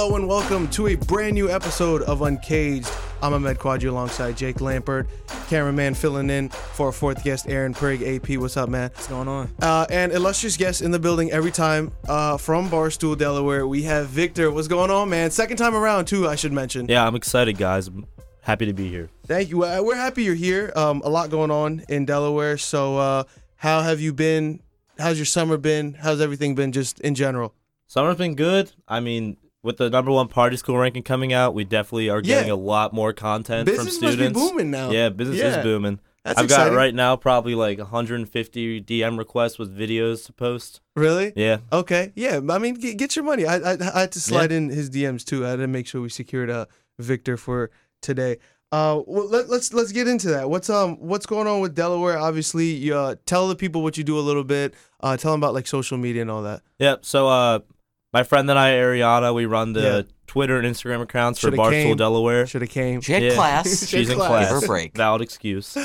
Hello and welcome to a brand new episode of Uncaged. I'm Ahmed Quadri alongside Jake Lampert, cameraman filling in for our fourth guest, Aaron Prigg. AP, what's up, man? What's going on? Uh, and illustrious guest in the building every time uh, from Barstool, Delaware. We have Victor. What's going on, man? Second time around, too, I should mention. Yeah, I'm excited, guys. I'm happy to be here. Thank you. We're happy you're here. Um, a lot going on in Delaware. So, uh, how have you been? How's your summer been? How's everything been just in general? Summer's been good. I mean, with the number one party school ranking coming out, we definitely are getting Yeah. a lot more content Business from must be students. booming now. Yeah, business Yeah. is booming. That's I've exciting. got right now probably like 150 DM requests with videos to post. Really? Yeah. Okay. Yeah. I mean, get, get your money. I, I I had to slide in his DMs too. I had to make sure we secured uh Victor for today. Uh, well, let, let's let's get into that. What's um what's going on with Delaware? Obviously, you, uh, tell the people what you do a little bit. Uh, tell them about like social media and all that. Yep. So, uh, my friend and I, Ariana, we run the Yeah. Twitter and Instagram accounts Shoulda for Barstool came. Delaware. Should have came. She had Yeah. class. She had She's in class. class. Give her a break. Valid excuse.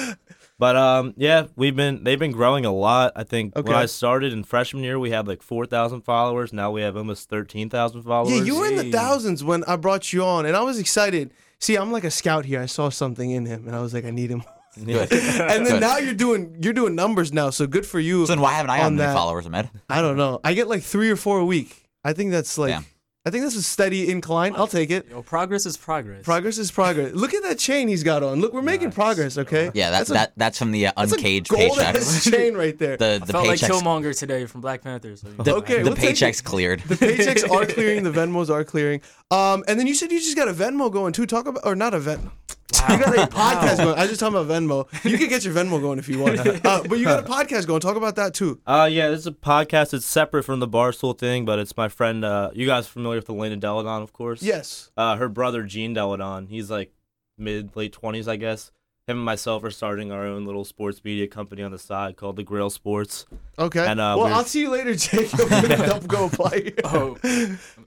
But um, yeah, we've been they've been growing a lot. I think Okay. when I started in freshman year, we had like four thousand followers. Now we have almost thirteen thousand followers. Yeah, you were in the thousands when I brought you on, and I was excited. See, I'm like a scout here. I saw something in him, and I was like, I need him. Good. and then Good. now you're doing you're doing numbers now, so good for you. So then why haven't I on gotten that. any followers, Ahmed? I don't know. I get like three or four a week. I think that's like, Damn. I think that's a steady incline. I'll take it. Yo, progress is progress. Progress is progress. Look at that chain he's got on. Look, we're making Nice. progress. Okay. Yeah, that, That's a- that that's from the uh, That's a uncaged gold paycheck. chain right there. The I the felt like Killmonger today from Black Panther. So, the, Okay, the we'll paychecks cleared. The paychecks are clearing. The Venmos are clearing. Um, and then you said you just got a Venmo going too. Talk about or not a Venmo. You got a podcast going. I was just talking about Venmo. You can get your Venmo going if you want. Uh, but you got a podcast going. Talk about that too. Uh yeah, this is a podcast. It's separate from the Barstool thing, but it's my friend. Uh, you guys familiar with Elena Delle Donne, of course. Yes. Uh, her brother Gene Delle Donne. He's like mid late twenties, I guess. Him and myself are starting our own little sports media company on the side called the Grail Sports. Okay. And, uh, well, we're- I'll see you later, Jake. I'm go apply. Oh.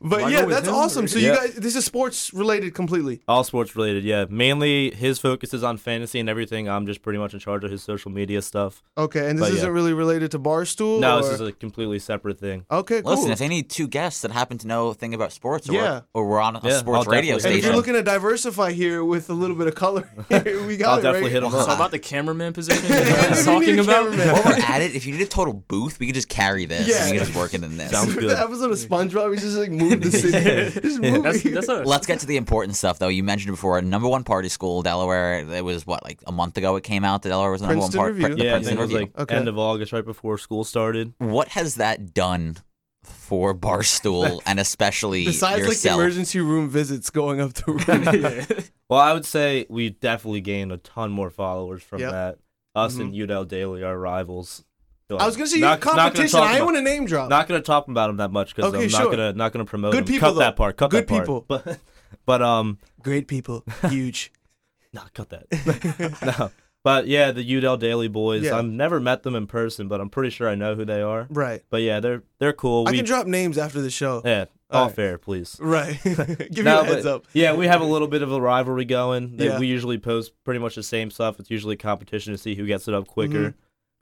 But I yeah, that's awesome. or- So you guys, this is sports related completely. All sports related, yeah. Mainly his focus is on fantasy and everything. I'm just pretty much in charge of his social media stuff. Okay, and this But, isn't really related to Barstool. No, or? this is a completely separate thing. okay. Cool. Listen, if any two guests that happen to know a thing about sports, or, Yeah. we're, or we're on a Yeah, sports I'll radio definitely- and if you're looking to diversify here with a little bit of color, we got it. Definitely right? hit him So up. about the cameraman position Yeah, that I was we need talking about. while we're at it, if you need a total booth, we could just carry this. Yeah. and we can just work it in this. Sounds good. The episode of SpongeBob, we just like moved the city. just move That's, it. that's a Let's get to the important stuff, though. You mentioned before, number one party school, Delaware. It was what, like a month ago? It came out that Delaware was the number Princeton one party. Review. Yeah, I think it was like Okay. end of August, right before school started. What has that done for Barstool and especially Besides like yourself? emergency room visits going up the roof. Well, I would say we definitely gained a ton more followers from Yep. that. Us and Udell Daily are rivals. So I was gonna say not- you're not competition. I ain't about- want to name drop. Not gonna talk about them that much because Okay, I'm sure. not gonna not gonna promote Good them. people, cut that part. Cut Good that part. people. But but um, Great people, huge. no, cut that. no, but yeah, the Udell Daily boys. Yeah. I've never met them in person, but I'm pretty sure I know who they are. Right. But yeah, they're they're cool. I we can drop names after the show. yeah, All right. fair, please. Right. Give No, me a heads up. Yeah, we have a little bit of a rivalry going. They, Yeah. We usually post pretty much the same stuff. It's usually competition to see who gets it up quicker. Mhm.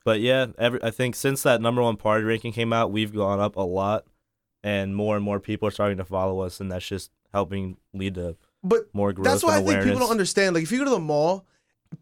But yeah, every, I think since that number one party ranking came out, we've gone up a lot, and more and more people are starting to follow us, and that's just helping lead to But more growth That's why I and think people don't understand. Like, if you go to the mall,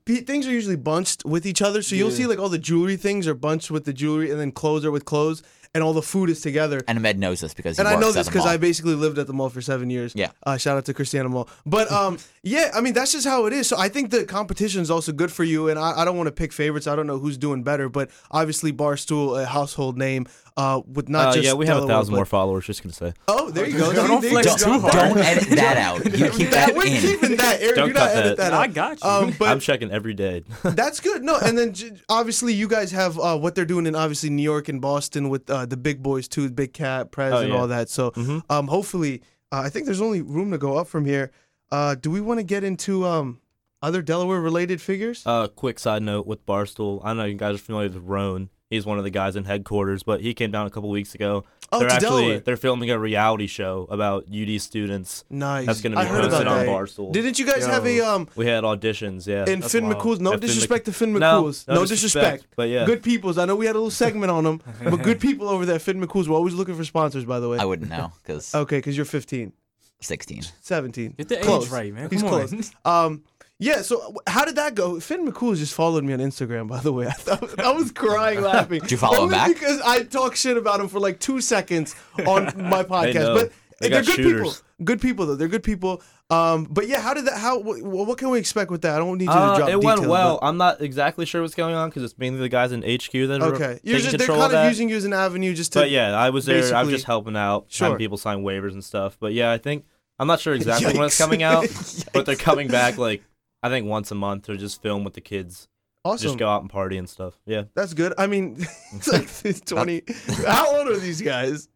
things are usually bunched with each other. So you'll see like all the jewelry things are bunched with the jewelry, and then clothes are with clothes, and all the food is together. and Ahmed knows this because he And I works know at this the because mall. I basically lived at the mall for seven years. Yeah. Uh, shout out to Christiana Mall. But um, yeah, I mean that's just how it is. So I think the competition is also good for you. And I, I don't want to pick favorites. I don't know who's doing better, but obviously Barstool, a household name, uh, with not Uh, just yeah, we have a Delaware, thousing but- more followers. Just gonna say. Oh, there you go. Don't See, there flex you too hard. Don't edit that out. You keep that We're in. keeping that. Aaron, Don't do not cut edit that. that. I got you. Um, but I'm checking every day. That's good. No, and then j- obviously you guys have uh, what they're doing in obviously New York and Boston with uh, the big boys too, Big Cat, Prez, Oh, and all that. So Mhm. um, hopefully, uh, I think there's only room to go up from here. Uh, do we want to get into um, other Delaware related figures? Uh, quick side note with Barstool. I know you guys are familiar with Rone. He's one of the guys in headquarters, but he came down a couple weeks ago. Oh, they're to actually Delaware. they're filming a reality show about UD students. nice. That's gonna be I heard posted on that. Barstool. Didn't you guys Yo. have a um? We had auditions, yeah. In That's Finn wild. McCool's, no Yeah, Finn disrespect to Finn No, McCool's, no no, disrespect, disrespect. but yeah. good peoples. I know we had a little segment on them, but good people over there. Finn McCool's. We're always looking for sponsors, by the way. I wouldn't know because Okay, because you're 15. 16. 17. Get the Close. age right, man. He's Come close. Um, yeah. So how did that go? Finn McCool just followed me on Instagram. By the way, I, thought, I was crying laughing. Did you follow him back? Because I talk shit about him for like two seconds on my podcast. But They they're good shooters. people. Good people though. They're good people. Um, but yeah, how did that? How? What, what can we expect with that? I don't need you to Uh, drop it went well. but- I'm not exactly sure what's going on because it's mainly the guys in HQ that are Okay, you're just, they're kind of that. using you as an avenue just to. But yeah, I was there. I was just helping out, Sure. having people sign waivers and stuff. But yeah, I think I'm not sure exactly when it's coming out, but they're coming back like I think once a month to just film with the kids, Awesome. just go out and party and stuff. Yeah, That's good. I mean, it's like twenty. how old are these guys?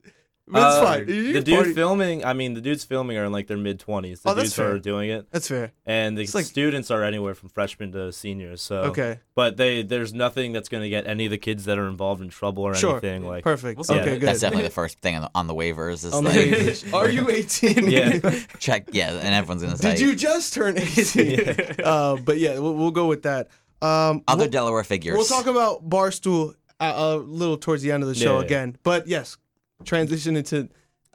That's Uh, fine. You The can dudes party- filming, I mean, the dudes filming are in like their mid 20s. The Oh, that's dudes who fair. are doing it, That's fair. and the It's like- students are anywhere from freshmen to seniors. So Okay. but they there's nothing that's gonna get any of the kids that are involved in trouble or Sure. anything. Like Perfect. We'll see. okay, Yeah, good. That's definitely the first thing on the, on the waivers. Is On like. Are you 18? Yeah. check, yeah, and everyone's gonna say Did you just turn 18? uh, but yeah, we'll, we'll go with that. Um, other we'll, Delaware figures. we'll talk about Barstool a, a little towards the end of the show Yeah. again. But yes, transition into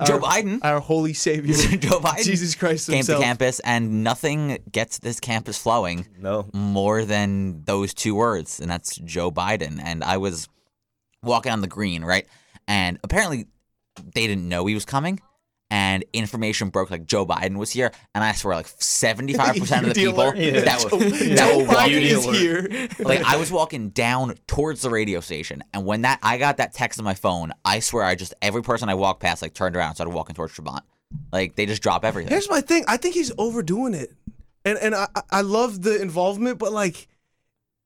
Joe our, Biden. our holy savior, Joe Biden Jesus Christ came himself. to campus, and nothing gets this campus flowing no, more than those two words, and that's Joe Biden. And I was walking on the green, right? And apparently they didn't know he was coming. And information broke like Joe Biden was here, and I swear like seventy five percent of the people. Yeah. that were, Joe that were Biden walking is here. like I was walking down towards the radio station, and when that I got that text on my phone, I swear I just every person I walked past like turned around and started walking towards Trabant. Like they just drop everything. Here's my thing. I think he's overdoing it, and and I- I love the involvement, but like.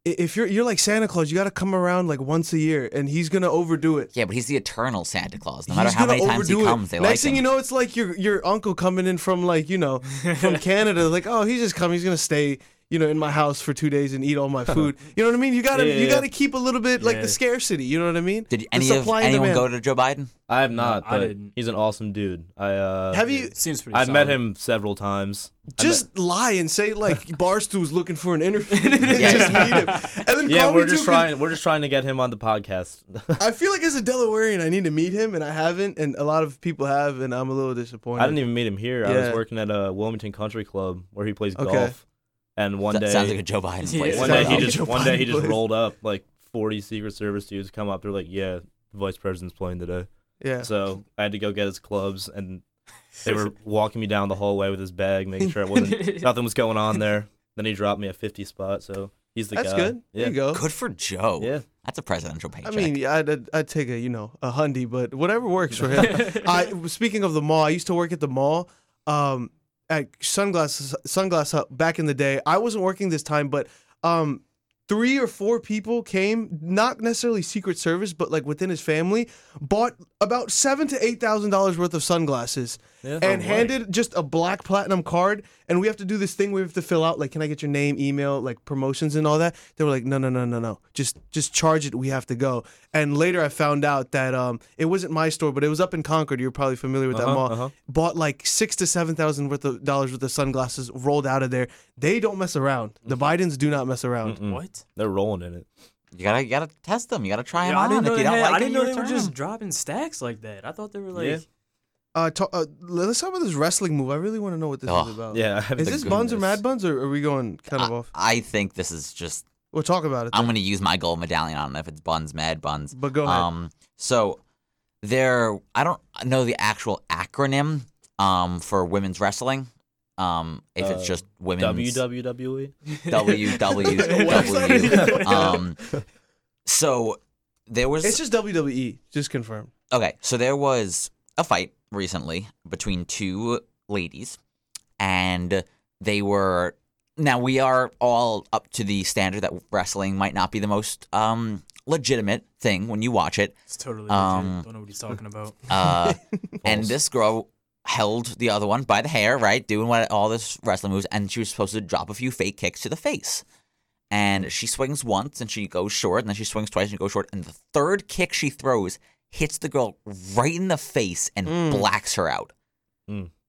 If you're you're like Santa Claus, you got to come around like once a year, and he's gonna overdo it. yeah, but he's the eternal Santa Claus. No matter He's how many times he it. comes, they Next like thing him. you know, it's like your your uncle coming in from like you know from Canada. Like, oh, he's just coming. He's gonna stay you know in my house for two days and eat all my food. You know what I mean? You gotta Yeah, you gotta keep a little bit like Yeah. the scarcity. You know what I mean? Did The any of anyone demand. go to Joe Biden? I have not. I but didn't. he's an awesome dude. I uh, Have you Seems pretty. I've met him several times. I just lie and say like Barstool's looking for an interview? Yeah. just meet him. And then yeah, we're just too, 'cause trying. We're just trying to get him on the podcast. I feel like as a Delawarean, I need to meet him, and I haven't, and a lot of people have, and I'm a little disappointed. I didn't even meet him here. I was working at a Wilmington Country Club where he plays Okay. golf. And one That day, sounds like a Joe Biden Yeah. place. one day he just Joe one day he just place. rolled up like 40 Secret Service dudes come up. They're like, "Yeah, the vice president's playing today." Yeah. So I had to go get his clubs, and they were walking me down the hallway with his bag, making sure it wasn't nothing was going on there. Then he dropped me a 50 spot, so he's the That's guy. good. Yeah. There you go. Good for Joe. Yeah. That's a presidential I paycheck. mean, I'd, I'd, I'd take a you know a hundy, but whatever works for him. I speaking of the mall, I used to work at the mall. Um, at sunglasses sunglass hut back in the day. I wasn't working this time, but um, three or four people came, not necessarily Secret Service, but like within his family, bought about seven to eight thousand dollars worth of sunglasses. Yeah. and handed just a black platinum card and we have to do this thing we have to fill out like can i get your name email like promotions and all that they were like no no no no no just just charge it we have to go and later i found out that um it wasn't my store but it was up in concord you're probably familiar with that Uh-huh, mall uh-huh. bought like six to seven thousand worth of dollars worth of sunglasses rolled out of there they don't mess around the bidens do not mess around Mm-mm. What? They're rolling in it. you gotta you gotta test them. You gotta try them Yeah, I on. didn't know If they you don't had- like I didn't them, know they were just dropping stacks like that. I thought they were like. Yeah. Uh, ta- uh let's talk about this wrestling move i really want to know what this Oh, is about Yeah. I is the this buns or mad buns or are we going kind of I, off I think this is just. we'll talk about it I'm then. gonna use my gold medallion on it if it's buns, mad buns. but go ahead Um, so there, I don't know the actual acronym um for women's wrestling. Um, if it's Uh, just women's WWWE. WWW. um, so there was It's just WWE. Just confirm. Okay, so there was a fight recently between two ladies, and they were. Now we are all up to the standard that wrestling might not be the most um, legitimate thing when you watch it. It's totally Um, legit. Don't know what he's talking about. Uh, and this girl held the other one by the hair, right, doing what all this wrestling moves, and she was supposed to drop a few fake kicks to the face. And she swings once and she goes short, and then she swings twice and she goes short. And the third kick she throws hits the girl right in the face and Mm. blacks her out.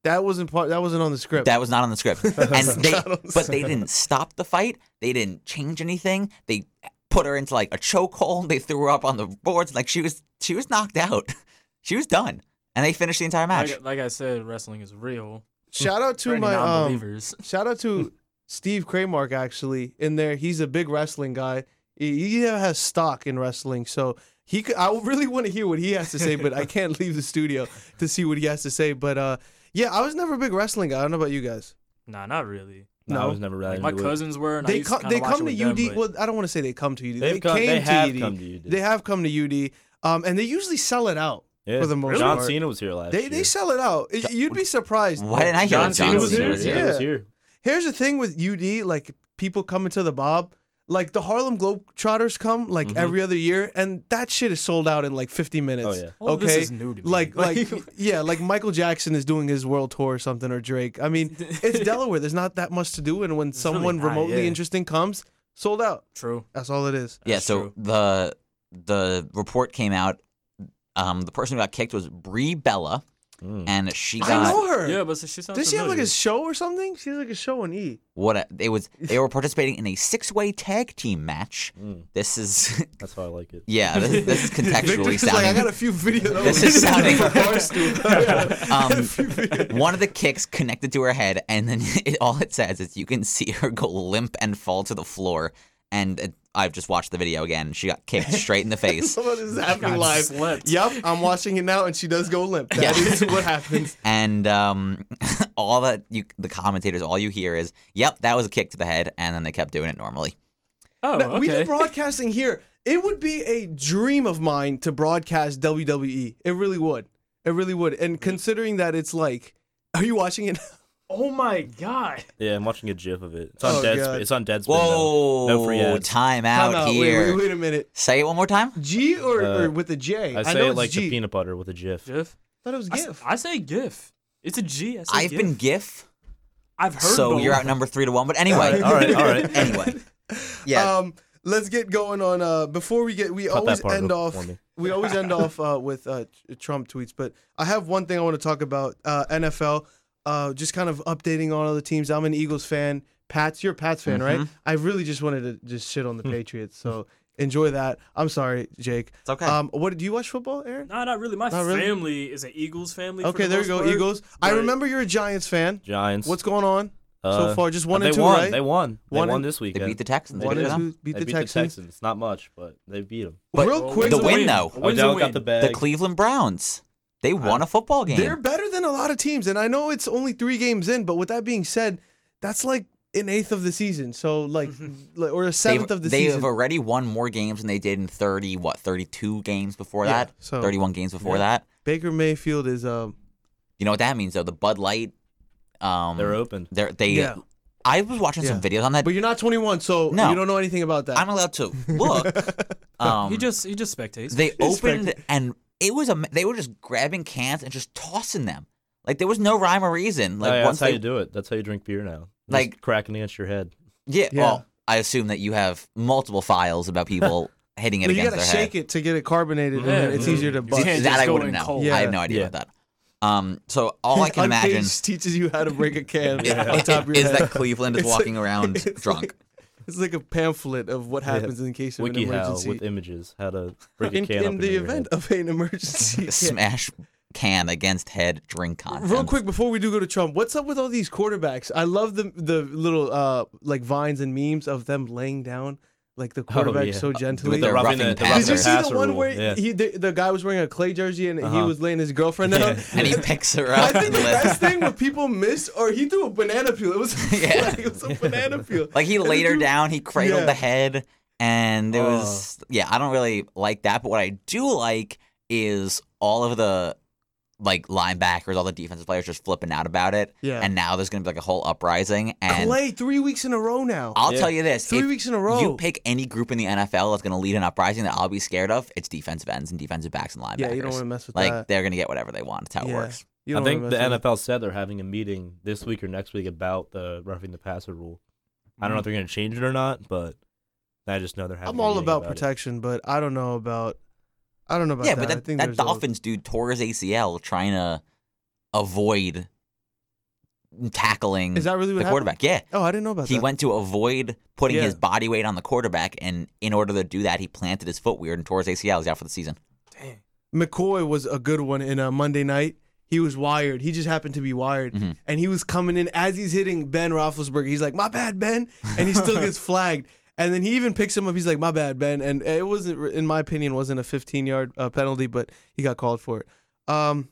That wasn't part. That wasn't on the script. That was not on the script. And they, not on the but they didn't stop the fight. They didn't change anything. They put her into like a chokehold. They threw her up on the boards. Like she was, she was knocked out. She was done, and they finished the entire match. Like, like I said, wrestling is real. shout out For to any my um, non-believers. shout out to Steve Kramark actually in there. He's a big wrestling guy. He, he has stock in wrestling, so he could. I really want to hear what he has to say, but I can't leave the studio to see what he has to say. But uh, yeah, I was never a big wrestling guy. I don't know about you guys. Nah, not really. No, I was never really Like my into it. cousins were, and I They used come. to They come to with them, UD. well, I don't want to say they come to UD. They've they come, came they have to UD. come to UD. They have come to UD. Um, and they usually sell it out yeah. for the most John part. Cena was here last They year. they sell it out. It- You'd be surprised. Why didn't I hear John that Cena was here? was Yeah, here? was Yeah. here. Here's the thing with UD, like people coming to the Bob, like the Harlem Globetrotters come like Mhm. every other year, and that shit is sold out in like 50 minutes. Oh, yeah. All of okay. this is new to me. Like, like, yeah, like Michael Jackson is doing his world tour or something, or Drake. I mean, it's Delaware. There's not that much to do, and when really someone not, remotely yeah. interesting comes, sold out. true. That's all it is. Yeah, That's so true. the the report came out. Um, the person who got kicked was Brie Bella, Mm. and she I know her. Yeah, but she sounds. Does she have like a show or something? She has like a show on E. what a, it was. They were participating in a six way tag team match. Mm. This is That's how I like it. yeah. This, this is contextually Victor's like, I got a few videos. This is sounding- Barstool. um, one of the kicks connected to her head, and then it, all it says is you can see her go limp and fall to the floor. And it, I've just watched the video again. She got kicked straight in the face. Someone is happening live. slept. Yep, I'm watching it now, and she does go limp. That Yeah. is what happens. And um, all that you, the commentators, all you hear is, "Yep, that was a kick to the head," and then they kept doing it normally. Oh, Now, We okay. do broadcasting here. It would be a dream of mine to broadcast WWE. It really would. It really would. And considering that it's like, are you watching it? Oh my god. Yeah, I'm watching a GIF of it. It's on Oh, Dead. Sp- it's on Deadspin. though. Whoa! No free ads. Time Time out Wait, here. wait, wait a minute. Say it one more time. G or, Uh, or with a J? I say know it like G. the peanut butter with a GIF. GIF. thought it was GIF. I say GIF. It's a G. I say I've GIF. been GIF, I've heard. so both. you're at number three to one. But anyway, All right, all right. anyway, yeah. Um, let's get going on. Uh, before we get, we Cut always end off. We always end off uh, with uh, Trump tweets, but I have one thing I want to talk about. Uh, NFL, uh, just kind of updating on other teams. I'm an Eagles fan. Pats, you're a Pats fan, right? Mm-hmm. I really just wanted to just shit on the Patriots. So enjoy that. I'm sorry, Jake. It's okay. Um, what do you watch football, Aaron? Nah, not really. My Not really? family is an Eagles family. for Okay, the there you go, part, Eagles. I remember you're a Giants fan. Giants. What's going on so Uh, far? Just one and two, won. right? They won. They One won and- this they beat the Texans. One Good and two, beat they the beat Texans. the Texans. Not much, but they beat them. Real quick, win's The a win, though. A win's Odell win. got the bag. The Cleveland Browns. They won a football game. They're better than a lot of teams, and I know it's only three games in. But with that being said, that's like an eighth of the season, so like, like- or a They've, seventh of the season. They've already won more games than they did in 30, what, 32 games before Yeah, that? so- 31 games before Yeah. that? Baker Mayfield is um. You know what that means, though? The Bud Light. Um, They're open. They're, they, Yeah. I was watching some Yeah. videos on that. But you're not 21, so No. you don't know anything about that. I'm allowed to look. um, He just he just spectates. they He's opened spectating. and it was a they were just grabbing cans and just tossing them like there was no rhyme or reason like Oh, yeah, once that's how they you do it. That's how you drink beer now. Just Like- cracking against your head. yeah, Yeah. well i assume that you have multiple files about people hitting it No, you gotta shake it to get it carbonated, Yeah, and then it's yeah. easier to You bust. can't that i go wouldn't know cold. i Yeah. have no idea Yeah. about that um so all i can imagine Uncaged teaches you how to break a can Yeah. on top of your is head. that cleveland is It's walking like- around drunk like- it's like a pamphlet of what happens in case of an WikiHow emergency. with images. How to break a in, can in up the event head. of an emergency. Smash can against head drink content Real quick before we do go to Trump, what's up with all these quarterbacks? I love the the little uh like vines and memes of them laying down like the quarterback Oh, yeah. so gently. With the the roughing roughing the, the passer. roughing Did you see the one rule, where yeah. he the, the guy was wearing a clay jersey and he Uh-huh. was laying his girlfriend down? and he picks her up? I think the best thing what people missed, or he threw a banana peel. It was a Yeah. flag. It was a banana peel. Like he And the laid her dude- down, he cradled Yeah. the head, and there was yeah. I don't really like that, but what I do like is all of the like linebackers, all the defensive players just flipping out about it. Yeah. And now there's gonna be like a whole uprising. And Clay three weeks in a row now. I'll Yeah. tell you this: Three weeks in a row. you pick any group in the NFL that's gonna lead an uprising that I'll be scared of, it's defensive ends and defensive backs and linebackers. yeah, you don't want to mess with that. like that. they're gonna get whatever they want. That's how it works. You I don't think the mess with NFL said they're having a meeting this week or next week about the roughing the passer rule. I don't know mm. if they're going to change it or not, but I just know they're having. I'm a all meeting about it. protection, but I don't know about. I don't know about that. yeah, that. but that, that there's a- Dolphins dude tore his ACL trying to avoid tackling Is that really what the happened? quarterback. Yeah. Oh, I didn't know about He that. He went to avoid putting Yeah. his body weight on the quarterback, and in order to do that, he planted his foot weird and tore his ACL. He's out for the season. Dang. McCoy was a good one in uh, Monday night. he was wired. He just happened to be wired, Mhm. and he was coming in as he's hitting Ben Roethlisberger. He's like, "My bad, Ben," and he still gets flagged. And then he even picks him up. He's like, "My bad, Ben." And it wasn't, in my opinion, wasn't a 15 yard uh, penalty, but he got called for it. Um,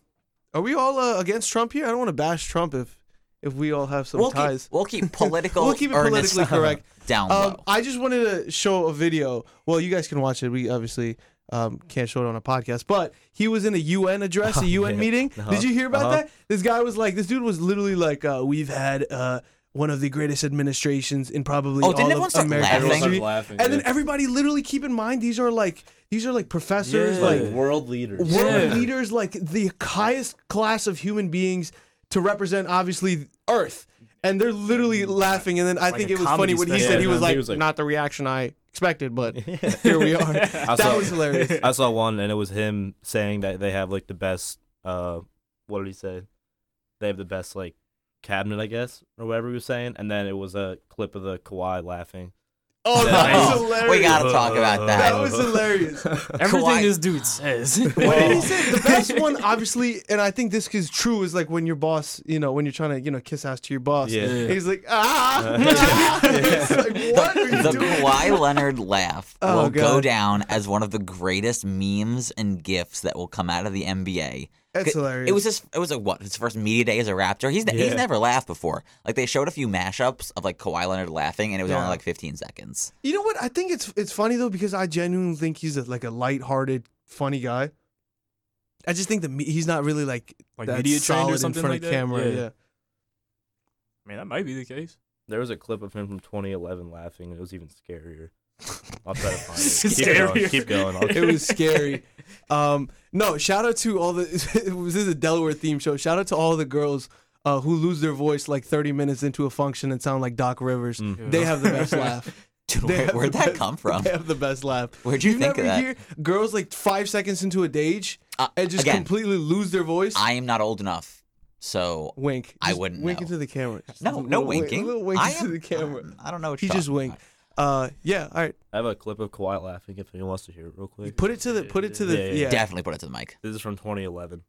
are we all uh, against Trump here? I don't want to bash Trump if if we all have some We'll ties. keep, we'll keep political. We'll keep it politically correct. down Um, low. I just wanted to show a video. Well, you guys can watch it. We obviously um, can't show it on a podcast, but he was in a UN address, a UN yeah. meeting. Uh-huh. Did you hear about Uh-huh. that? This guy was like, this dude was literally like, uh, we've had uh, one of the greatest administrations in probably Oh, all of start American laughing? history. Laughing, And then everybody literally keep in mind these are like these are like professors, Yeah. like like world leaders. world Yeah. leaders, like the highest class of human beings to represent obviously Earth. And they're literally laughing. And then I Like think it was funny when he special. said he Yeah, was he like, was like- not the reaction I expected, but here we are. that saw- was hilarious. I saw one and it was him saying that they have like the best. Uh, what did he say? They have the best like cabinet, I guess, or whatever he was saying. And then it was a clip of the Kawhi laughing. Oh, that Oh, was hilarious. we gotta talk about that. That was hilarious. Everything Kawhi- this dude says. What did he say? The best one, obviously, and I think this is true, is like when your boss, you know, when you're trying to, you know, kiss ass to your boss. Yeah. Yeah. He's like, ah. it's like, what are you the doing? Kawhi Leonard laugh Oh, will go down as one of the greatest memes and gifs that will come out of the NBA. That's It- hilarious. It was his. It was like what his first media day as a Raptor. He's he's never laughed before. Like they showed a few mashups of like Kawhi Leonard laughing, and it was Yeah. only like 15 seconds. You know what? I think it's it's funny though because I genuinely think he's a, like a lighthearted, funny guy. I just think that me- he's not really like Like that media trained or something in front like of that? camera. Yeah. Yeah. I mean, that might be the case. There was a clip of him from 2011 laughing. It was even scarier. I'll try to find it. It's Keep going. Keep going. I'll- it was scary. Um, no, shout out to all the. This is a Delaware theme show. Shout out to all the girls uh, who lose their voice like 30 minutes into a function and sound like Doc Rivers. Mm. They have the best laugh. Dude, where, where'd that best- come from? They have the best laugh. Where'd you think never of that? hear girls like five seconds into a dage Uh, and just again, completely lose their voice? I am not old enough, so wink. I Just wouldn't wink know. into the camera. Just no, no little wink- winking. A little wink I into am- the camera. I don't know. What He you're just talking winked. Uh, yeah. All right. I have a clip of Kawhi laughing. If anyone wants to hear it, real quick. Put it to the. Put it to the. Yeah, Yeah. yeah. Definitely put it to the mic. This is from 2011.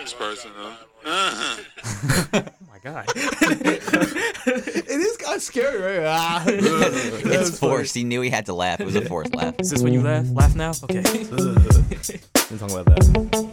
It's personal. Oh my god. it is kind of scary, right? Ah. It's was funny. forced. He knew he had to laugh. It was a forced laugh. Is this when you laugh? Laugh now? Okay. We're talking about that.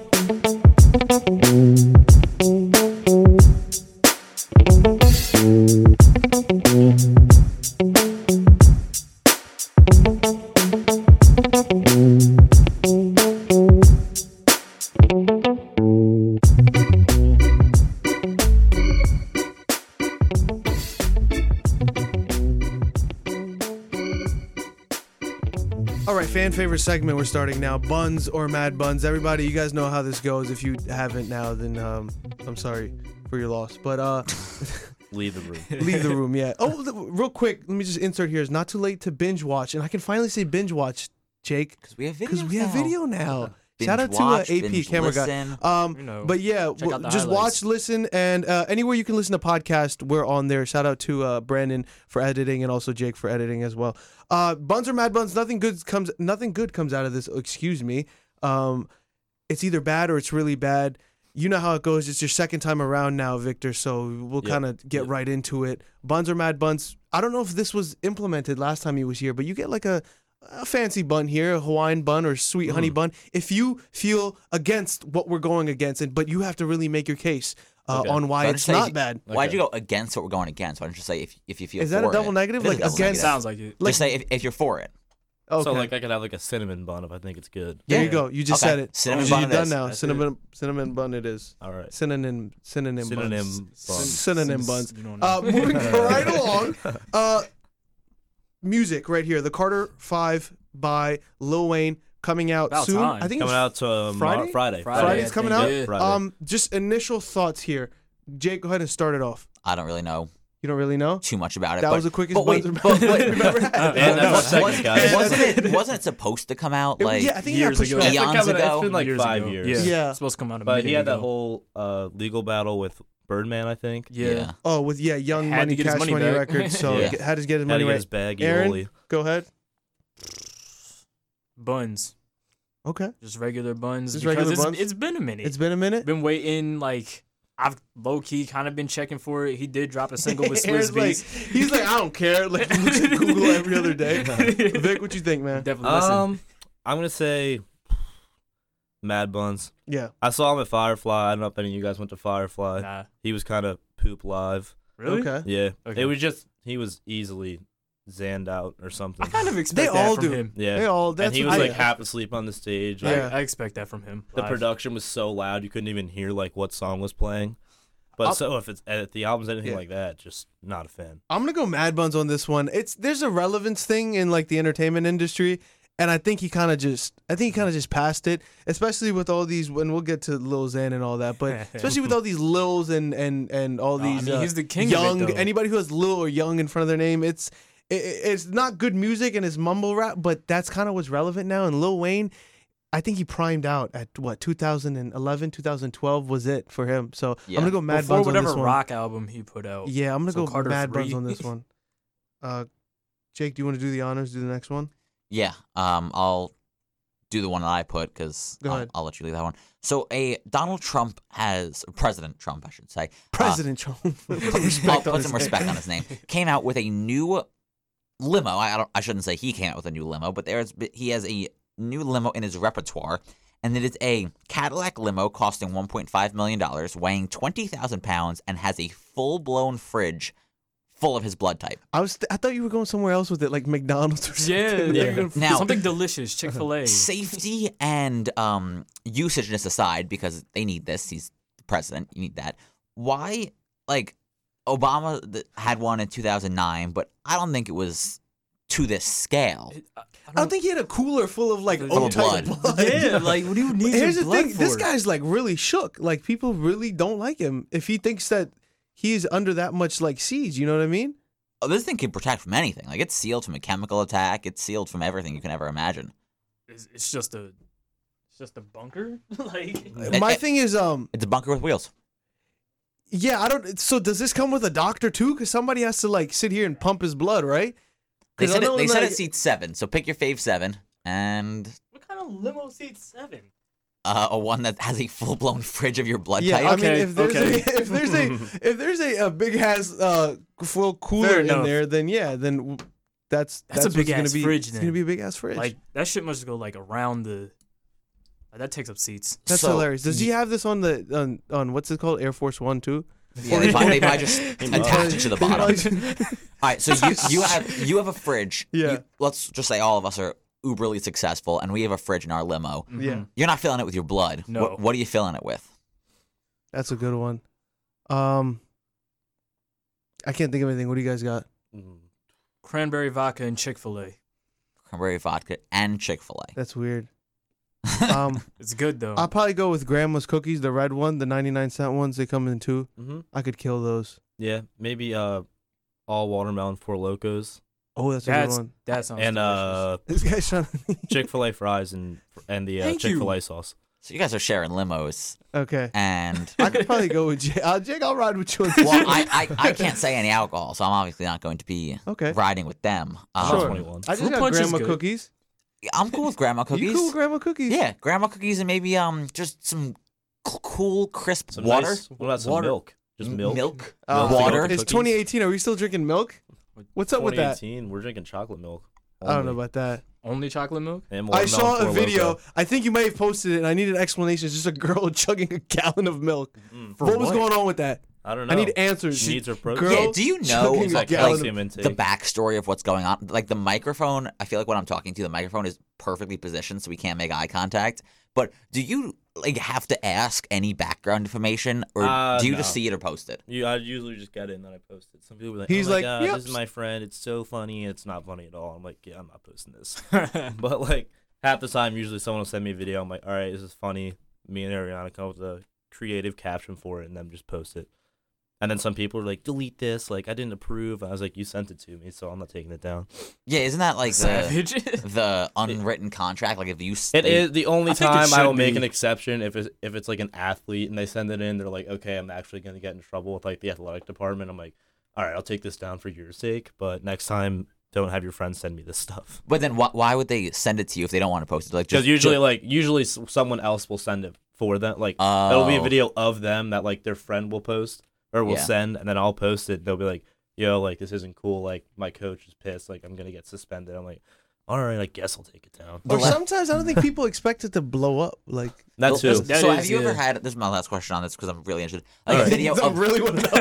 Favorite segment. We're starting now. Buns or Mad Buns. Everybody, you guys know how this goes. If you haven't now, then um, I'm sorry for your loss. But uh, Leave the room. leave the room. Yeah. Oh, th- real quick, let me just insert here. It's not too late to binge watch, and I can finally say binge watch, Jake, Because we have video. because we have video now. Shout out to uh, AP camera listen. guy. Um, You know, but yeah, w- just highlights. watch, listen, and uh, anywhere you can listen to podcast, we're on there. Shout out to uh, Brandon for editing and also Jake for editing as well. Uh, buns or mad buns, nothing good comes. Nothing good comes out of this. Excuse me. Um, it's either bad or it's really bad. You know how it goes. It's your second time around now, Victor. So we'll Yep. kind of get Yep. right into it. Buns or mad buns. I don't know if this was implemented last time he was here, but you get like a, a fancy bun here, a Hawaiian bun or sweet Mm. honey bun. If you feel against what we're going against, and but you have to really make your case uh, Okay. on why So it's not if- bad. Why'd Okay. you go against what we're going against? Why don't you say if if you feel Is that a double it? negative? It is Like double against- negative. Sounds like it. Like- Just say if, if you're for it. Okay. So like I could have like a cinnamon bun if I think it's good. there you go. You just Okay. said it. Cinnamon So bun You're done now. That's cinnamon cinnamon bun it is. All right. Synonym synonym Synonym buns. buns. Synonym buns. You don't. Uh, moving right along. Uh, music right here. The Carter Five by Lil Wayne coming out About soon. time. I think Coming it's out to um, Friday? Friday. Friday. Friday's I coming think, out. yeah. Friday. Um, just initial thoughts here. Jake, go ahead and start it off. I don't really know You don't really know. too much about it. That but, was the quickest but wait, buzzer but wait, we've ever had. Uh, And that's no, what guys. wasn't it wasn't it supposed to come out It- like yeah, I think it got years pushed ago. back. It's been Eons coming- ago? It's been like Years five ago. years. Yeah. Yeah. It's supposed to come out a But he minute had that ago. whole uh, legal battle with Birdman, I think. Yeah. yeah. Oh, with yeah, Young Had to Money, get his Cash money Money, back. Records. So Yeah. he had to get his Had money to get right. his bag. Aaron? Yoli. Go ahead. Buns. Okay. just regular buns. Just because regular it's, buns? it's been a minute. It's been a minute. been waiting. Like I've low key kind of been checking for it. He did drop a single with Aaron's Swizz like, Beats. he's like, I don't care. Like, he looks Google every other day. Vic, what you think, man? Definitely listen. Um, I'm gonna say Mad Buns. Yeah. I saw him at Firefly. I don't know if any of you guys went to Firefly. nah, He was kind of poop live. really? Okay. Yeah, Okay. it was just he was easily zanned out or something. I kind of expect They that all from do. him. yeah, They all. That's and he was I- like half asleep on the stage. I- Like, Yeah. I, expect that from him. the live. production was so loud you couldn't even hear like what song was playing. But I'll- so if it's if the album's anything Yeah. like that, just not a fan. I'm gonna go Mad Buns on this one. It's there's a relevance thing in like the entertainment industry, and I think he kind of just I think he kind of just passed it, especially with all these. When we'll get to Lil Xan and all that, but especially with all these Lils and and and all No, I these mean, uh, he's the king of it, young anybody who has Lil or Young in front of their name. It's it, it's not good music and it's mumble rap, but that's kind of what's relevant now. And Lil Wayne. I think he primed out at what 2011, 2012 was it for him. So Yeah. I'm gonna go Mad Before Buns on whatever this one. rock album he put out. Yeah, I'm gonna So go Carter Mad Buns on this one. Uh, Jake, do you want to do the honors? Do the next one? Yeah, um, I'll do the one that I put because I'll. I'll let you leave that one. So, a Donald Trump has President Trump, I should say. President Trump. Put I'll put some his respect on his name. Came out with a new limo. I. I shouldn't say he came out with a new limo, but there's he has a new limo in his repertoire, and it is a Cadillac limo costing 1.5 million dollars, weighing 20,000 pounds, and has a full blown fridge full of his blood type. I was. I thought you were going somewhere else with it, like McDonald's or something. Yeah, yeah. Now- something delicious, Chick Fil A. Safety and um, usageness aside, because they need this. He's the president. You need that. Why, like, Obama th- had one in 2009, but I don't think it was to this scale. I, I don't think he had a cooler full of like Full old of blood. blood. Yeah, like what do you need? Here's your the blood thing: this for? guy's like really shook. Like people really don't like him if he thinks that he's under that much like siege. You know what I mean? Oh, this thing can protect from anything. Like, it's sealed from a chemical attack. It's sealed from everything you can ever imagine. It's, it's just a, it's just a bunker. like My eh, thing is, um, It's a bunker with wheels. yeah, I don't. So does this come with a doctor too? Because somebody has to like sit here and pump his blood, right? They 'Cause I said it, know, they said it seats seven, so pick your fave seven and what kind of limo seats seven? Uh, a one that has a full blown fridge of your blood Yeah, type. I mean, if there's okay. a, if there's a if there's a, a big ass uh full cooler in there, then yeah, then w- that's That's a what's gonna big-ass be, fridge It's then. gonna be a big ass fridge. Like that shit must go like around the. like, that takes up seats. that's so- hilarious. Does he have this on the on on what's it called Air Force One too? Yeah, they, probably, they probably just He might. attach it to the They bottom. All right, so you you have you have a fridge. Yeah. You- let's just say all of us are uberly successful, and we have a fridge in our limo. yeah, You're not filling it with your blood. No. What, what are you filling it with? that's a good one. Um, I can't think of anything. What do you guys got? Mm. Cranberry vodka and Chick Fil A. Cranberry vodka and Chick Fil A. That's weird. Um, It's good though. I'll probably go with Grandma's cookies, the red one, the ninety nine cent ones. They come in two. hmm I could kill those. Yeah, maybe uh, all watermelon Four Lokos Oh, that's a good one. that sounds good. and delicious. uh, This guy's trying. To... Chick Fil A fries and and the uh, Thank. Chick Fil A sauce. So you guys are sharing limos, okay. and I could probably go with Jake. Uh, Jake, I'll ride with you on this. well, I, I I can't say any alcohol, so I'm obviously not going to be Okay. riding with them. I'm Um, Sure. 21. I just Fruit got grandma good. cookies. I'm cool with grandma cookies. You cool with grandma cookies? Yeah, grandma cookies and maybe um just some c- cool crisp Some water. nice- what about some Water. milk? Just milk. Milk. Uh, Water. It's 2018. Are we still drinking milk? What's up with that? 2018, we're drinking chocolate milk. I don't know only. about that. only chocolate milk. And I watermelon saw a Four video. Loko. I think you may have posted it, and I need an explanation. It's just a girl chugging a gallon of milk. Mm, For what was going on with that? I don't know. I need answers. She needs her protein. Girl Yeah, do you know chugging a like gallon of- the backstory of what's going on? Like the microphone, I feel like when I'm talking to you, the microphone is perfectly positioned so we can't make eye contact. But do you like have to ask any background information, or Uh, do you just see it or post it? You, I usually just get it and then I post it. Some people are like, He's oh my like, God, "Yep." this is my friend. It's so funny. It's not funny at all. I'm like, yeah, I'm not posting this. but like half the time, usually someone will send me a video. I'm like, all right, this is funny. Me and Ariana come up with a creative caption for it and then just post it. And then some people are like, delete this. Like, I didn't approve. I was like, you sent it to me, so I'm not taking it down. Yeah, isn't that like the Savage. the unwritten contract? Like if you s- It like- is the only I time I will should make an exception if it's if it's like an athlete and they send it in. They're like, okay, I'm actually gonna get in trouble with like the athletic department. I'm like, all right, I'll take this down for your sake, but next time don't have your friends send me this stuff. But then why, why would they send it to you if they don't want to post it? Like Because just usually, ju- like usually someone else will send it for them. Like it'll be a Oh. video of them that like their friend will post or we'll Yeah. send, and then I'll post it. They'll be like, "Yo, like this isn't cool. Like my coach is pissed. Like I'm gonna get suspended." I'm like, "All right, I guess I'll take it down." Or sometimes I don't think people expect it to blow up. Like That's Well, too. so That have is, you ever had? This is my last question on this because I'm really interested. Like a video I of really want to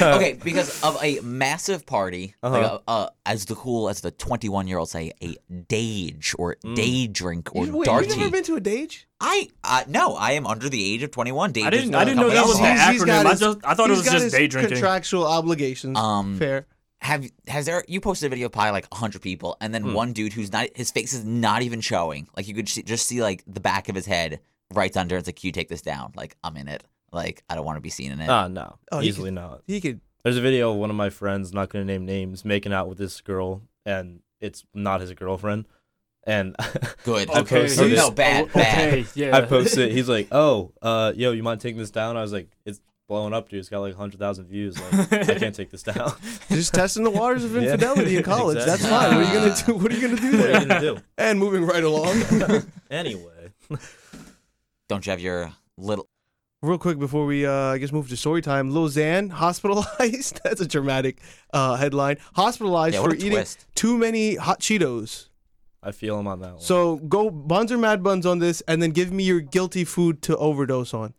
know. okay, because of a massive party, Uh-huh. a, uh, as the cool as the 21 year olds say, a dage or Mm. day drink or You- Wait, darty. you never been to a Dage? I uh, no, I am under the age of 21. Dage I didn't. the I didn't know that was the I'm on. He's- he's got acronym. I just. I thought it was got just his day drinking. Contractual obligations. Um, Fair. Have has there you posted a video of probably like 100 people and then Hmm. one dude who's not his face is not even showing. Like you could see, just see like the back of his head right under. It's like, "Can you take this down?" Like I'm in it. Like I don't want to be seen in it. Ah, no, Oh, you easily not. He could. There's a video of one of my friends, not gonna name names, making out with this girl, and it's not his girlfriend. And Good. I Okay. posted no, bad, bad. Okay. Yeah. I posted. it. He's like, "Oh, uh, yo, you mind taking this down?" I was like, "It's blowing up, dude. It's got like hundred thousand views. Like, I can't take this down. Just testing the waters of Yeah. infidelity in college. That's Exactly. fine. What are you gonna do? What are you gonna do what are there? you gonna do?" And moving right along. Anyway, Don't you have your little? Real quick before we, uh, I guess, move to story time. Lil Xan hospitalized. That's a dramatic uh, headline. Hospitalized Yeah, for eating twist. too many hot Cheetos. I feel him on that one. So go buns or mad buns on this, and then give me your guilty food to overdose on.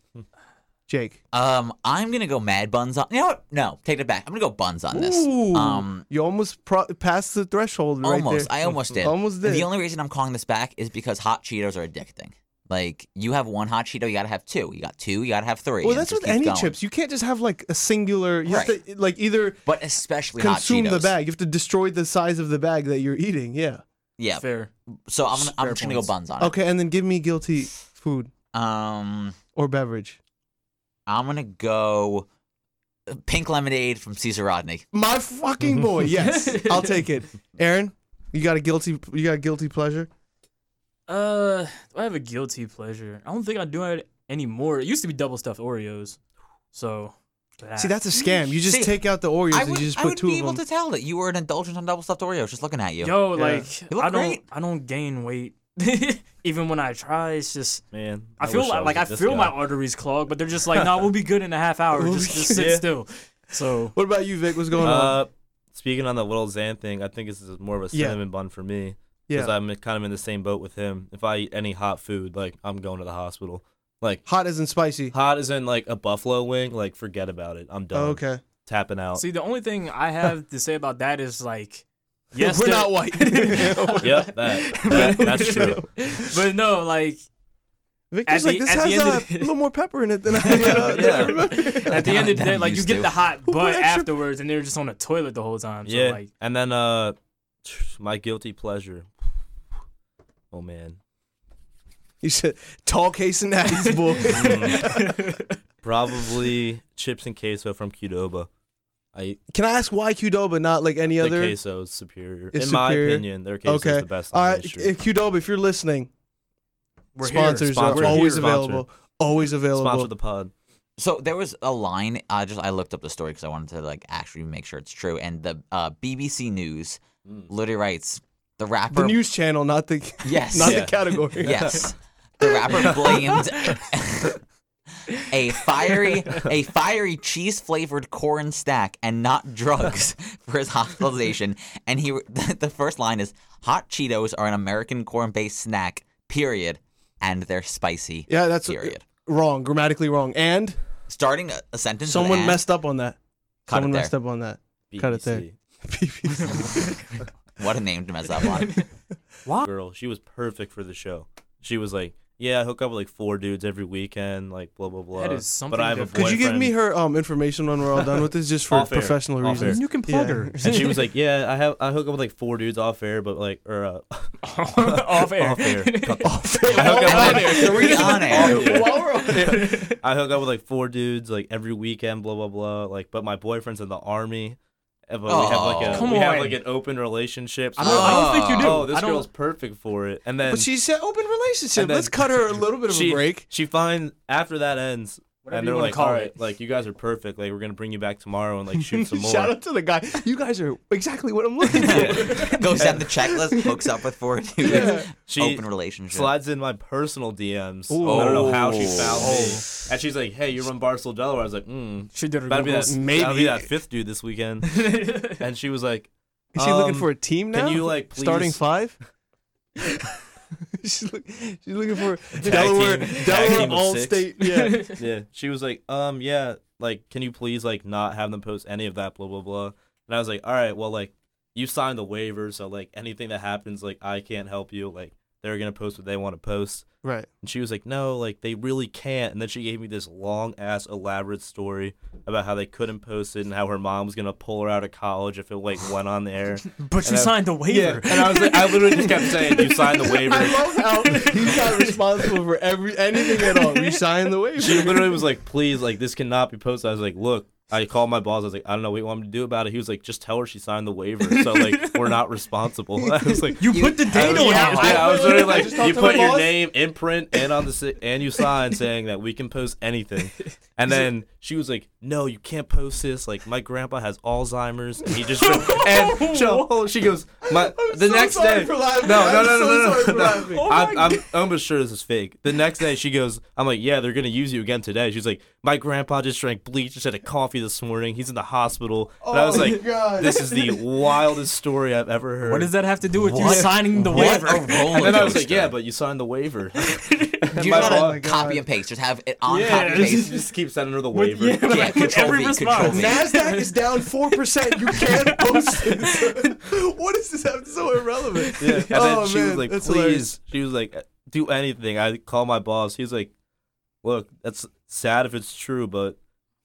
Jake. Um, I'm gonna go mad buns on. You know what? No, take it back. I'm gonna go buns on this. Ooh, Um, you almost pro- passed the threshold right almost. there. I almost did. Almost did. The only reason I'm calling this back is because hot Cheetos are addicting. Like you have one hot Cheeto, you gotta have two. You got two, you gotta have three. well, that's with any going. chips. You can't just have like a singular. You have to like either but especially consume hot the bag. You have to destroy the size of the bag that you're eating. Yeah. Yeah. Fair. So I'm gonna, I'm just gonna go points. buns on it. Okay, and then give me guilty food Um, or beverage. I'm gonna go pink lemonade from Caesar Rodney. My fucking boy. Yes, I'll take it. Aaron, you got a guilty. You got a guilty pleasure. Uh, do I have a guilty pleasure? I don't think I do it anymore. It used to be double stuffed Oreos. So. See, that's a scam. You just See, take out the Oreos I and you just put two of them. I would be able them. to tell that you were an indulgent on double stuffed Oreos just looking at you. Yo, Yeah. like You look I don't, great. I don't gain weight. Even when I try, it's just man, I, feel like, was like I this feel my arteries clogged, but they're just like, no, we'll be good in a half hour. Just, just sit good. still. So What about you, Vic? What's going on? Uh, speaking on the little Xan thing, I think this is more of a Yeah. cinnamon bun for me because Yeah, I'm kind of in the same boat with him. If I eat any hot food, like I'm going to the hospital. Like hot isn't spicy. hot isn't like a buffalo wing. Like forget about it. I'm done. Oh, okay. Tapping out. see, the only thing I have to say about that is like, yes, We're not white. yep, that, that that's true. but no, like Victor's At like the- this has uh, a little more pepper in it than I, uh, than I Yeah. at the end of the day, like you get to. the hot Who butt extra- afterwards, and they're just on the toilet the whole time. So yeah, like, and then uh, my guilty pleasure. Oh man, You said tall case and natties, boy. Mm. probably chips and queso from Qdoba. I Can I ask why Qdoba, not like any the other? queso is superior Is in my superior? opinion. Their queso Okay. is the best. All on right, the street. if Qdoba, if you're listening, we're here. sponsors Sponsor. are We're always here. available. Always available. Sponsor the pod. So there was a line. I just I looked up the story because I wanted to like actually make sure it's true. And the uh, BBC News Mm. literally writes the rapper. the news channel, not the yes. not Yeah. the category. Yes. The rapper blamed a fiery a fiery cheese flavored corn stack and not drugs for his hospitalization. And he the first line is hot Cheetos are an American corn based snack. Period. And they're spicy. Yeah, that's uh, Period. wrong, grammatically wrong. And Starting a, a sentence. with someone and, messed up on that. Cut someone there. messed up on that. Cut it there. BBC. What a name to mess up on. What? Girl, she was perfect for the show. She was like, "Yeah, I hook up with like four dudes every weekend, like blah blah blah." That is something But I have a different. Could you give me her um information when we're all done with this, just for Off air. professional Off air. reasons? You can plug Yeah. her. And she was like, "Yeah, I have I hook up with like four dudes off air, but like or uh, off air. off air. Off I hook up with, like, Three on air. While we're on air. I hook up with like four dudes like every weekend, blah blah blah. Like, but my boyfriend's in the army. But we have like a Oh, come we have on. like an open relationship. I don't, I don't think you do. Oh, this I don't, girl's perfect for it. And then But she said open relationship. And then- Let's cut her a little bit of she a break. she finds after that ends. Whatever and they're like, call all right, it. like you guys are perfect. Like we're gonna bring you back tomorrow and like shoot some more. Shout out to the guy. You guys are exactly what I'm looking for. Goes down the checklist, hooks up with four dudes. Yeah. She Open relationship. slides in my personal DMs. Ooh. I don't know how she found me. And she's like, "Hey, you run Barstool, Delaware." I was like, "Hmm." She did her That'd be that. Maybe. That'd be that fifth dude this weekend. and she was like, Is she looking Um, for a team now? "Can you like please?" starting five? she's, look, she's looking for Tag Delaware, team- Delaware team All. State. Yeah. yeah, she was like, um, yeah, like, can you please like not have them post any of that, blah blah blah. And I was like, all right, well, like, you signed the waiver, so like anything that happens, like, I can't help you. Like, they're gonna post what they want to post. right. And she was like, no, like, they really can't. And then she gave me this long ass elaborate story about how they couldn't post it and how her mom was gonna pull her out of college if it like went on the air. But you I- signed the waiver. and I was like, I literally just kept saying, you signed the waiver. I love how he's not responsible for every anything at all. We signed the waiver. she literally was like, please, like this cannot be posted. I was like, look, I called my boss. I was like, I don't know what you want me to do about it. He was like, just tell her she signed the waiver. So like, we're not responsible. I was like, you put the date on it. yeah, I was literally like, you put your boss. name, imprint, and on the si- and you sign saying that we can post anything. And then she was like, no, you can't post this. Like my grandpa has Alzheimer's, and he just and oh. she, oh, she goes, my I'm the so next day. for. No, no, no, so no, no, no. no. Oh I'm, I'm almost sure this is fake. The next day, she goes, I'm like, yeah, they're gonna use you again today. She's like, my grandpa just drank bleach, instead of a coffee this morning. He's in the hospital. And I oh was Oh, like, God. this is the wildest story I've ever heard. What does that have to do with you signing the What waiver? And then I was like, yeah, but you signed the waiver. You my gotta boss- Oh my God. copy and paste. Just have it on Yeah, copy and paste. just keep sending her the With- waiver. yeah, Yeah, with control every V, response. control V. Nasdaq is down four percent. You can't post it. what does this have so irrelevant? Yeah. And then Oh, she man, was like, that's please. hilarious. She was like, do anything. I call my boss. He's like, look, that's sad if it's true, but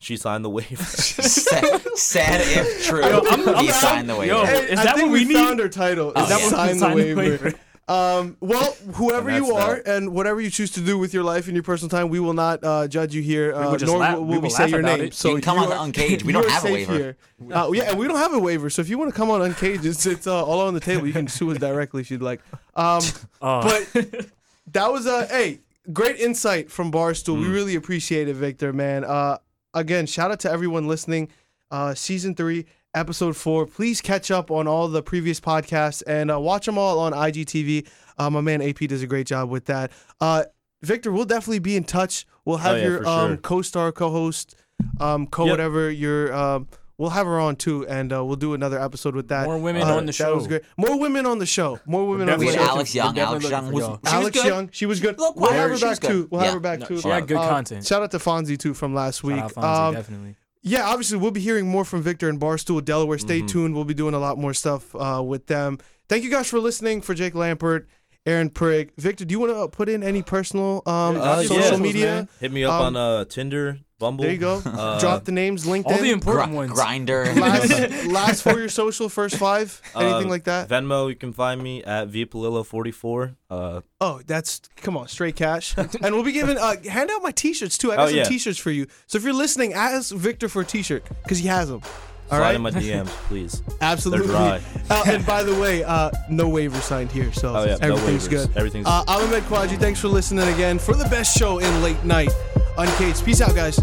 she signed the waiver. sad, sad if true. Yo, I'm- I'm he down- signed the waiver. yo, Hey, is I that think what we, we need? found our title. Oh, that yeah. what sign the Sign the waiver? waiver. Um, well, whoever you are that. and whatever you choose to do with your life and your personal time, we will not uh, judge you here, uh, will just nor laugh- will we we, will say laugh your name. it. So You can come on are- the Uncaged. We don't have a waiver. here. Uh, yeah, and we don't have a waiver. So if you want to come on Uncaged, it's, it's uh, all on the table. You can sue us directly if you'd like. Um, Uh, but that was a hey, great insight from Barstool. We Mm. really appreciate it, Victor. Man, uh, again, shout out to everyone listening. Uh, season three, episode four. Please catch up on all the previous podcasts and uh, watch them all on IGTV. Uh, my man AP does a great job with that. Uh, Victor, we'll definitely be in touch. We'll have Oh, yeah, your um, sure. co-star, co-host, um, co Yep. whatever. Your um, we'll have her on too, and uh, we'll do another episode with that. More women Uh, on the show. That was great. More women on the show. More women on the show. had Alex Young. Alex Young was. she Alex good. Young, she was good. Look, we'll have her back good. too. We'll Yeah. have her back No, too. she had good Um, content. Shout out to Fonzie too from last week. Shout out Fonzie, Um, definitely. yeah, obviously we'll be hearing more from Victor and Barstool Delaware. Stay Mhm. tuned. We'll be doing a lot more stuff uh, with them. Thank you guys for listening. For Jake Lampert, Aaron Prigg, Victor, do you want to put in any personal um, Uh, social yeah. media? man. Hit me up Um, on uh, Tinder, Bumble. There you go. Uh, Drop the names, LinkedIn. All the important Gr- ones. Grindr. last, last for your social, first five, anything Uh, like that. Venmo, you can find me at vpalillo44. Uh, Oh, that's come on, straight cash. and we'll be giving uh hand out my t-shirts too. I got Oh, some yeah. t-shirts for you. So if you're listening, ask Victor for a t-shirt because he has them. All slide right, in my DMs, please. absolutely. dry. Uh, and by the way, uh, no waiver signed here, so Oh yeah, everything's waivers. good. Everything's Uh, I'm Ahmed Kwaji. Thanks for listening again for the best show in late night. Uncaged. Peace out, guys.